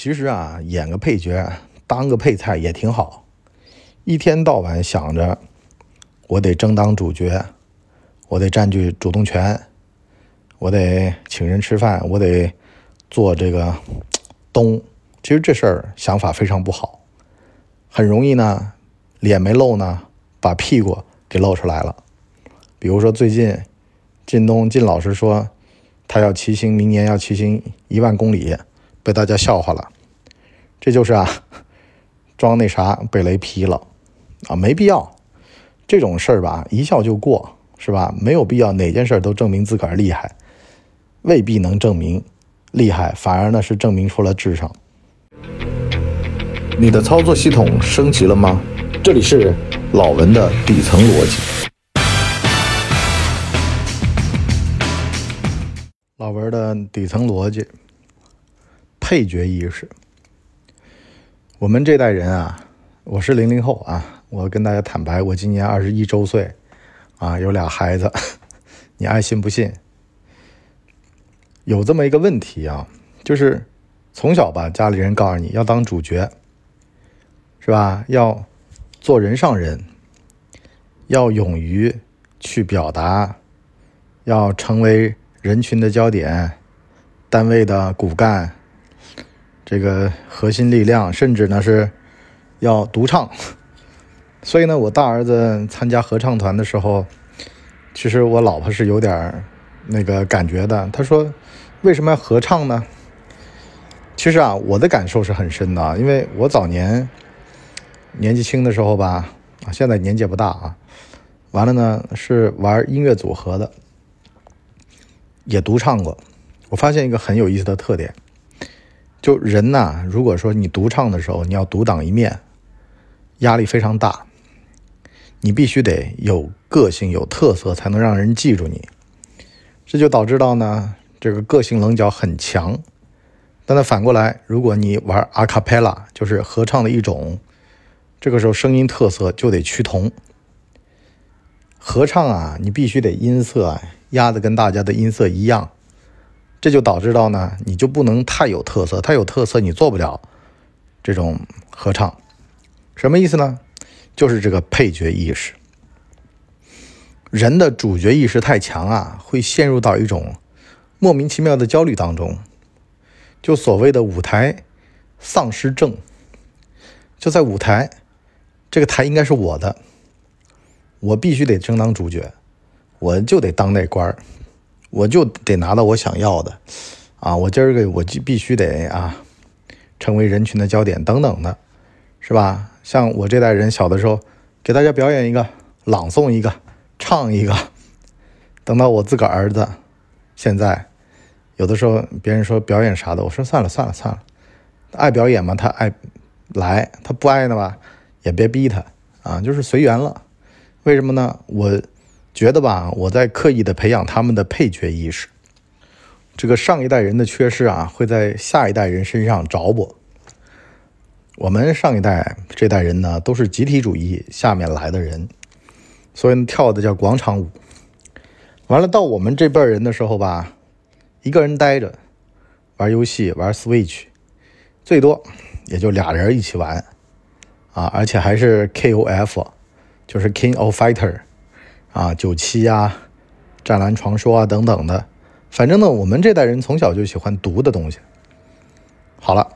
其实啊，演个配角，当个配菜也挺好。一天到晚想着我得争当主角，我得占据主动权，我得请人吃饭，我得做这个东。其实这事儿想法非常不好，很容易呢，脸没露呢，把屁股给露出来了。比如说最近靳东靳老师说他要骑行，明年要骑行一万公里。被大家笑话了，这就是啊，装那啥被雷劈了啊，没必要这种事儿吧，一笑就过是吧？没有必要哪件事都证明自个儿厉害，未必能证明厉害，反而呢是证明出了智商。你的操作系统升级了吗？这里是老文的底层逻辑，老文的底层逻辑。配角意识，我们这代人啊，我是零零后啊，我跟大家坦白，我今年二十一周岁，啊，有俩孩子，你爱信不信？有这么一个问题啊，就是从小吧，家里人告诉你要当主角，是吧？要做人上人，要勇于去表达，要成为人群的焦点，单位的骨干。这个核心力量，甚至呢是要独唱，所以呢，我大儿子参加合唱团的时候，其实我老婆是有点那个感觉的。她说：“为什么要合唱呢？”其实啊，我的感受是很深的，因为我早年年纪轻的时候吧，啊，现在年纪也不大啊，完了呢是玩音乐组合的，也独唱过。我发现一个很有意思的特点。就人呐，如果说你独唱的时候，你要独当一面，压力非常大。你必须得有个性、有特色，才能让人记住你。这就导致到呢，这个个性棱角很强。但它反过来，如果你玩阿卡贝拉，就是合唱的一种，这个时候声音特色就得趋同。合唱啊，你必须得音色啊压的跟大家的音色一样。这就导致到呢，你就不能太有特色，太有特色你做不了这种合唱，什么意思呢？就是这个配角意识，人的主角意识太强啊，会陷入到一种莫名其妙的焦虑当中，就所谓的舞台丧失症，就在舞台这个台应该是我的，我必须得争当主角，我就得当那官儿。我就得拿到我想要的，啊，我今儿个我就必须得啊，成为人群的焦点等等的，是吧？像我这代人小的时候，给大家表演一个，朗诵一个，唱一个，等到我自个儿子，现在有的时候别人说表演啥的，我说算了算了算了，爱表演嘛，他爱来，他不爱的吧，也别逼他啊，就是随缘了。为什么呢？我。觉得吧，我在刻意的培养他们的配角意识。这个上一代人的缺失啊，会在下一代人身上找补。我们上一代这代人呢，都是集体主义下面来的人，所以跳的叫广场舞。完了，到我们这辈人的时候吧，一个人待着玩游戏，玩 Switch，最多也就俩人一起玩啊，而且还是 KOF，就是 King of Fighter。啊，九七呀，战蓝传说啊，等等的，反正呢，我们这代人从小就喜欢读的东西。好了，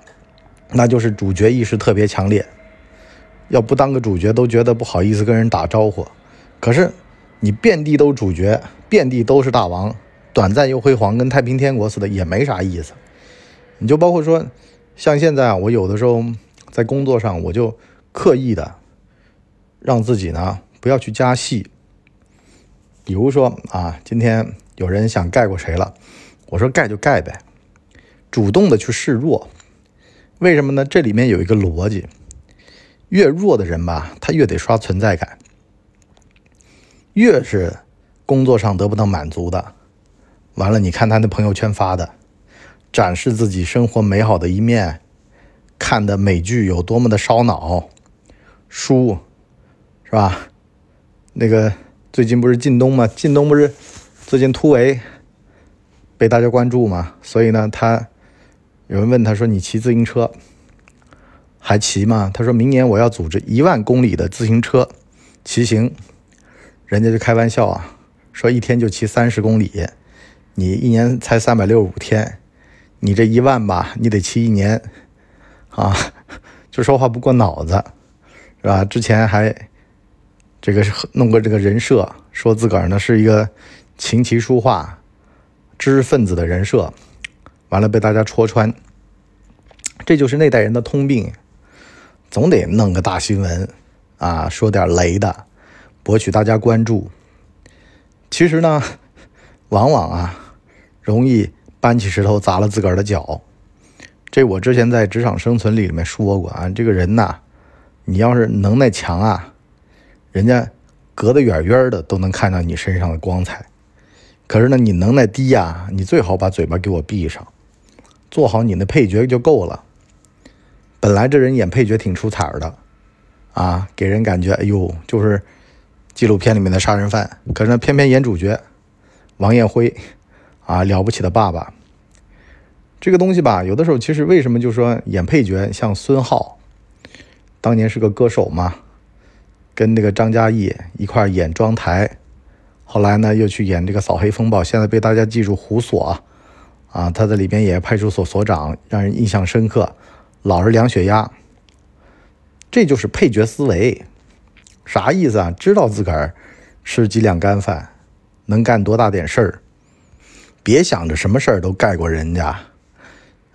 那就是主角意识特别强烈，要不当个主角都觉得不好意思跟人打招呼。可是你遍地都主角，遍地都是大王，短暂又辉煌，跟太平天国似的，也没啥意思。你就包括说，像现在啊，我有的时候在工作上，我就刻意的让自己呢不要去加戏。比如说啊，今天有人想盖过谁了，我说盖就盖呗，主动的去示弱。为什么呢？这里面有一个逻辑，越弱的人吧，他越得刷存在感，越是工作上得不到满足的，完了，你看他那朋友圈发的，展示自己生活美好的一面，看的美剧有多么的烧脑，书是吧？那个。最近不是靳东吗？靳东不是最近突围被大家关注吗？所以呢，他有人问他说：“你骑自行车还骑吗？”他说明年我要组织一万公里的自行车骑行。人家就开玩笑啊，说一天就骑三十公里，你一年才三百六十五天，你这一万吧，你得骑一年啊，就说话不过脑子，是吧？之前还这个弄个这个人设，说自个儿呢是一个琴棋书画知识分子的人设，完了被大家戳穿，这就是那代人的通病，总得弄个大新闻啊，说点雷的。博取大家关注，其实呢，往往啊，容易搬起石头砸了自个儿的脚。这我之前在《职场生存》里面说过啊，这个人呐，你要是能耐强啊，人家隔得远远的都能看到你身上的光彩。可是呢，你能耐低呀，你最好把嘴巴给我闭上，做好你的配角就够了。本来这人演配角挺出彩的，啊，给人感觉哎呦，就是。纪录片里面的杀人犯，可是呢偏偏演主角，王艳辉，啊，了不起的爸爸。这个东西吧，有的时候其实为什么就说演配角，像孙浩，当年是个歌手嘛，跟那个张嘉译一块演庄台，后来呢又去演这个扫黑风暴，现在被大家记住胡所，啊，他在里边演派出所所长，让人印象深刻，老是量血压，这就是配角思维。啥意思啊？知道自个儿吃几两干饭，能干多大点事儿，别想着什么事儿都盖过人家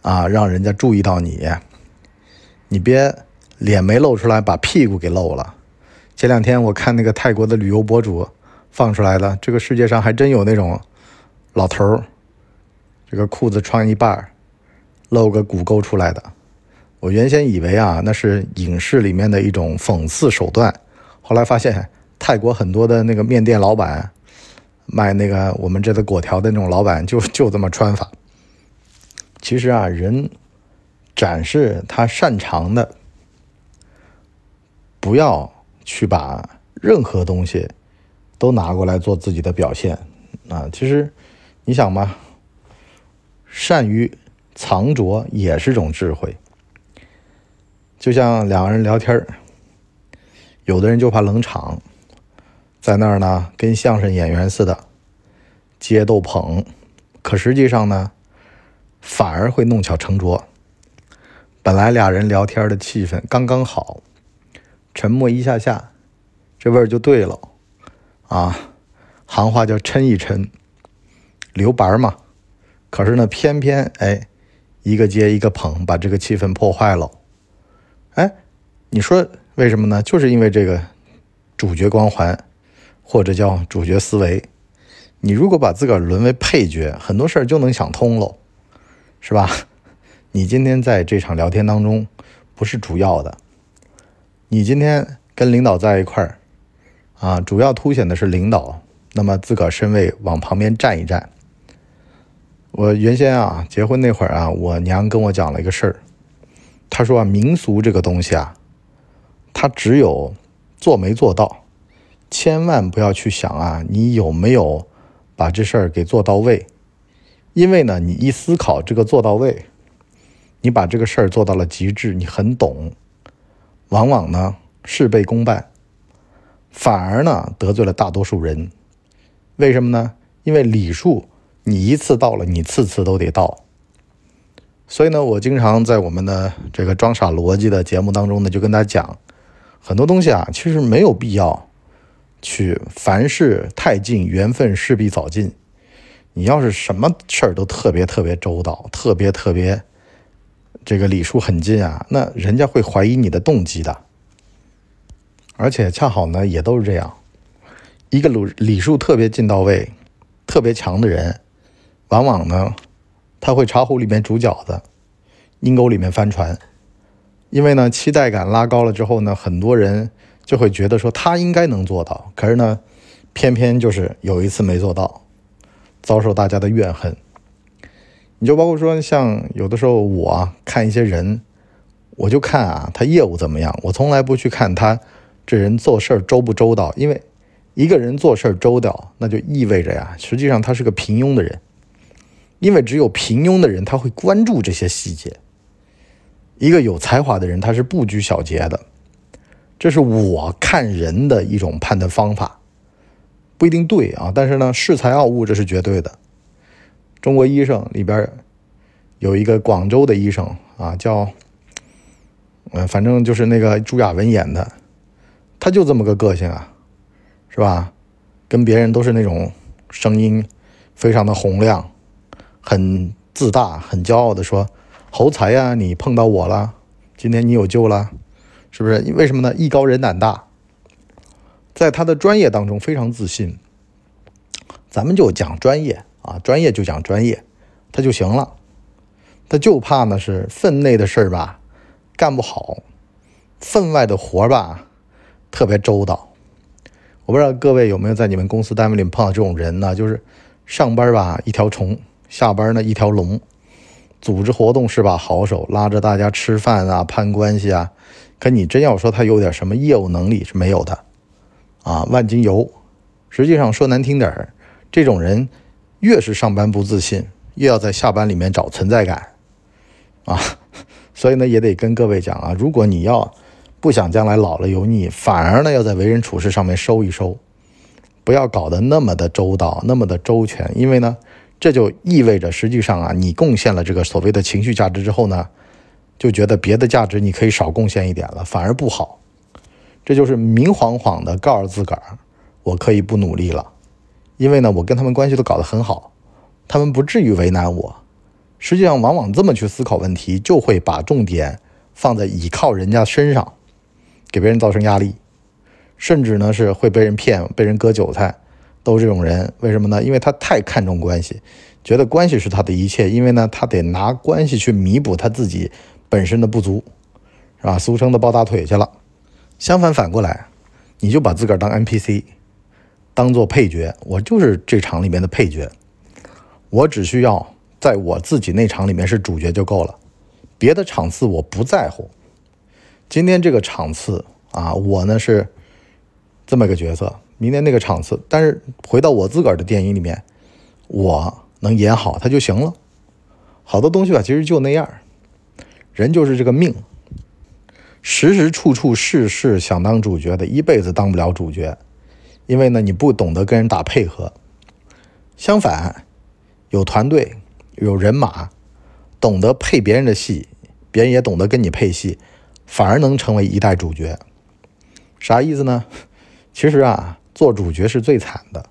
啊，让人家注意到你。你别脸没露出来，把屁股给露了。前两天我看那个泰国的旅游博主放出来的，这个世界上还真有那种老头儿，这个裤子穿一半露个骨沟出来的。我原先以为啊，那是影视里面的一种讽刺手段。后来发现，泰国很多的那个面店老板，卖那个我们这的果条的那种老板，就就这么穿法。其实啊，人展示他擅长的，不要去把任何东西都拿过来做自己的表现啊。其实你想嘛，善于藏拙也是种智慧。就像两个人聊天。有的人就怕冷场，在那儿呢，跟相声演员似的接逗捧，可实际上呢，反而会弄巧成拙。本来俩人聊天的气氛刚刚好，沉默一下下，这味儿就对了啊。行话叫抻一抻，留白嘛。可是呢，偏偏哎，一个接一个捧，把这个气氛破坏了。哎，你说？为什么呢？就是因为这个主角光环，或者叫主角思维。你如果把自个儿沦为配角，很多事儿就能想通喽，是吧？你今天在这场聊天当中不是主要的，你今天跟领导在一块儿啊，主要凸显的是领导，那么自个儿身位往旁边站一站。我原先啊，结婚那会儿啊，我娘跟我讲了一个事儿，她说啊，民俗这个东西啊。他只有做没做到，千万不要去想啊，你有没有把这事儿给做到位？因为呢，你一思考这个做到位，你把这个事儿做到了极致，你很懂，往往呢事倍功半，反而呢得罪了大多数人。为什么呢？因为礼数你一次到了，你次次都得到。所以呢，我经常在我们的这个装傻逻辑的节目当中呢，就跟大家讲。很多东西啊，其实没有必要去凡事太近，缘分势必早尽。你要是什么事儿都特别特别周到，特别特别这个礼数很近啊，那人家会怀疑你的动机的。而且恰好呢，也都是这样，一个礼礼数特别近到位、特别强的人，往往呢，他会茶壶里面煮饺子，阴沟里面翻船。因为呢，期待感拉高了之后呢，很多人就会觉得说他应该能做到，可是呢，偏偏就是有一次没做到，遭受大家的怨恨。你就包括说，像有的时候我看一些人，我就看啊，他业务怎么样，我从来不去看他这人做事周不周到，因为一个人做事周到，那就意味着呀，实际上他是个平庸的人。因为只有平庸的人他会关注这些细节，一个有才华的人他是不拘小节的。这是我看人的一种判断方法，不一定对啊，但是呢，恃才傲物这是绝对的。中国医生里边有一个广州的医生啊，叫嗯，反正就是那个朱亚文演的，他就这么个个性啊，是吧？跟别人都是那种声音非常的洪亮，很自大、很骄傲的说：“侯才呀，你碰到我了，今天你有救了。”是不是？为什么呢？艺高人胆大，在他的专业当中非常自信。咱们就讲专业啊，专业就讲专业，他就行了。他就怕呢是分内的事儿吧，干不好；分外的活吧，特别周到。我不知道各位有没有在你们公司单位里碰到这种人呢？就是上班吧一条虫，下班呢一条龙，组织活动是把好手，拉着大家吃饭啊，攀关系啊。可你真要说他有点什么业务能力是没有的，啊，万金油。实际上说难听点儿，这种人越是上班不自信，越要在下班里面找存在感，啊，所以呢也得跟各位讲啊，如果你要不想将来老了油腻，反而呢要在为人处事上面收一收，不要搞得那么的周到，那么的周全，因为呢这就意味着实际上啊你贡献了这个所谓的情绪价值之后呢。就觉得别的价值你可以少贡献一点了，反而不好。这就是明晃晃的告诉自个儿，我可以不努力了，因为呢，我跟他们关系都搞得很好，他们不至于为难我。实际上，往往这么去思考问题，就会把重点放在倚靠人家身上，给别人造成压力，甚至呢是会被人骗、被人割韭菜，都是这种人。为什么呢？因为他太看重关系，觉得关系是他的一切，因为呢，他得拿关系去弥补他自己。本身的不足，是吧？俗称的抱大腿去了。相反，反过来，你就把自个儿当 NPC，当做配角。我就是这场里面的配角，我只需要在我自己那场里面是主角就够了，别的场次我不在乎。今天这个场次啊，我呢是这么个角色，明天那个场次，但是回到我自个儿的电影里面，我能演好它就行了。好多东西吧，其实就那样。人就是这个命，时时处处事事想当主角的，一辈子当不了主角，因为呢，你不懂得跟人打配合。相反，有团队、有人马，懂得配别人的戏，别人也懂得跟你配戏，反而能成为一代主角。啥意思呢？其实啊，做主角是最惨的，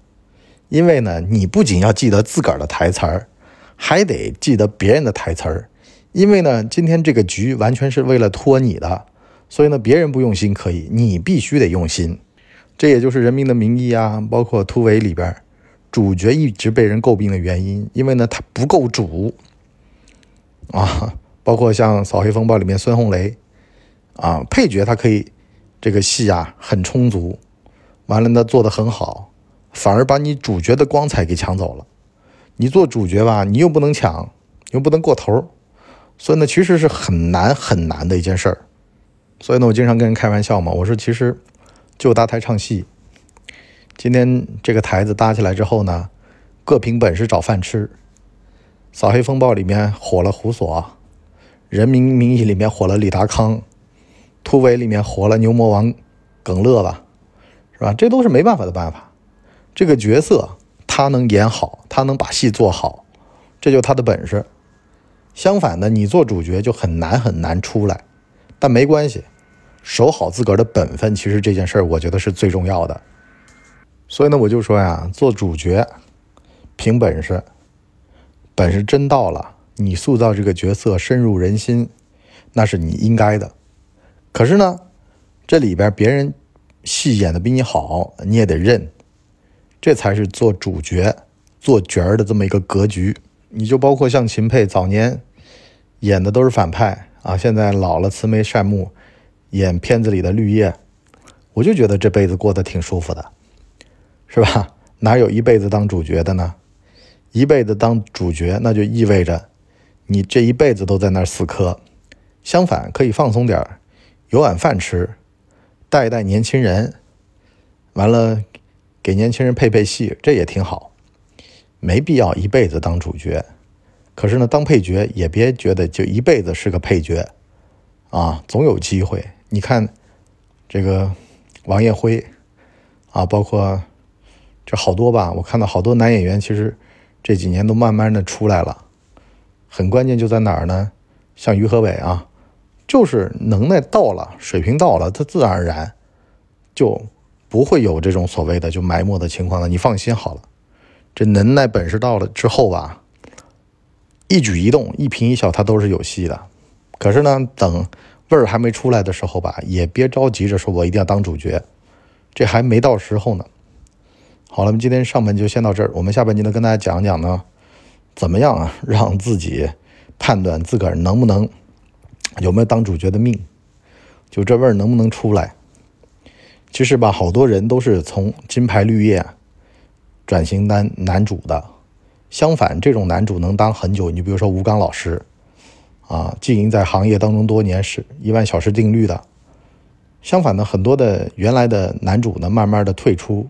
因为呢，你不仅要记得自个儿的台词儿，还得记得别人的台词儿。因为呢，今天这个局完全是为了托你的，所以呢，别人不用心可以，你必须得用心。这也就是《人民的名义》啊，包括突围里边，主角一直被人诟病的原因，因为呢，他不够主啊。包括像《扫黑风暴》里面孙红雷啊，配角他可以这个戏啊很充足，完了呢做的很好，反而把你主角的光彩给抢走了。你做主角吧，你又不能抢，又不能过头。所以呢，其实是很难很难的一件事儿。所以呢，我经常跟人开玩笑嘛，我说其实就搭台唱戏。今天这个台子搭起来之后呢，各凭本事找饭吃。扫黑风暴里面火了胡所，人民名义里面火了李达康，突围里面火了牛魔王耿乐吧，是吧？这都是没办法的办法。这个角色他能演好，他能把戏做好，这就他的本事。相反的，你做主角就很难很难出来，但没关系，守好自个儿的本分，其实这件事儿我觉得是最重要的。所以呢，我就说呀，做主角凭本事，本事真到了，你塑造这个角色深入人心，那是你应该的。可是呢，这里边别人戏演的比你好，你也得认，这才是做主角做角儿的这么一个格局。你就包括像秦沛早年演的都是反派啊，现在老了慈眉善目，演片子里的绿叶，我就觉得这辈子过得挺舒服的，是吧？哪有一辈子当主角的呢？一辈子当主角，那就意味着你这一辈子都在那儿死磕。相反，可以放松点儿，有碗饭吃，带一带年轻人，完了给年轻人配配戏，这也挺好。没必要一辈子当主角，可是呢，当配角也别觉得就一辈子是个配角啊，总有机会。你看这个王艳辉啊，包括这好多吧，我看到好多男演员，其实这几年都慢慢的出来了。很关键就在哪儿呢？像于和伟啊，就是能耐到了，水平到了，他自然而然就不会有这种所谓的就埋没的情况了。你放心好了，这能耐本事到了之后吧。一举一动、一颦一笑，他都是有戏的。可是呢，等味儿还没出来的时候吧，也别着急着说我一定要当主角，这还没到时候呢。好了，我们今天上半就先到这儿，我们下半集呢跟大家讲讲呢，怎么样啊，让自己判断自个儿能不能有没有当主角的命，就这味儿能不能出来。其实吧，好多人都是从金牌绿叶转型当男主的。相反，这种男主能当很久。你比如说吴刚老师，啊，经营在行业当中多年，是一万小时定律的。相反呢，很多的原来的男主呢，慢慢的退出，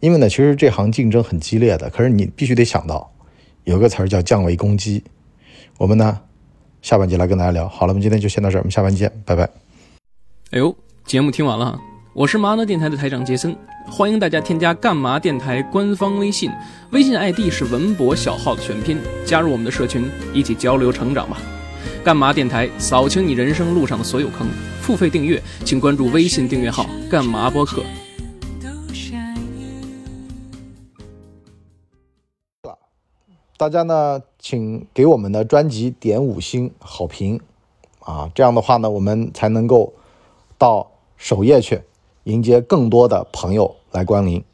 因为呢，其实这行竞争很激烈的。可是你必须得想到，有个词儿叫降维攻击。我们呢，下半集来跟大家聊。好了，我们今天就先到这儿，我们下半集见，拜拜。哎呦，节目听完了，我是麻辣电台的台长杰森。欢迎大家添加干嘛电台官方微信，微信 ID 是文博小号的全拼，加入我们的社群，一起交流成长吧。干嘛电台扫清你人生路上的所有坑，付费订阅请关注微信订阅号干嘛播客。大家呢，请给我们的专辑点五星好评啊，这样的话呢，我们才能够到首页去。迎接更多的朋友来光临。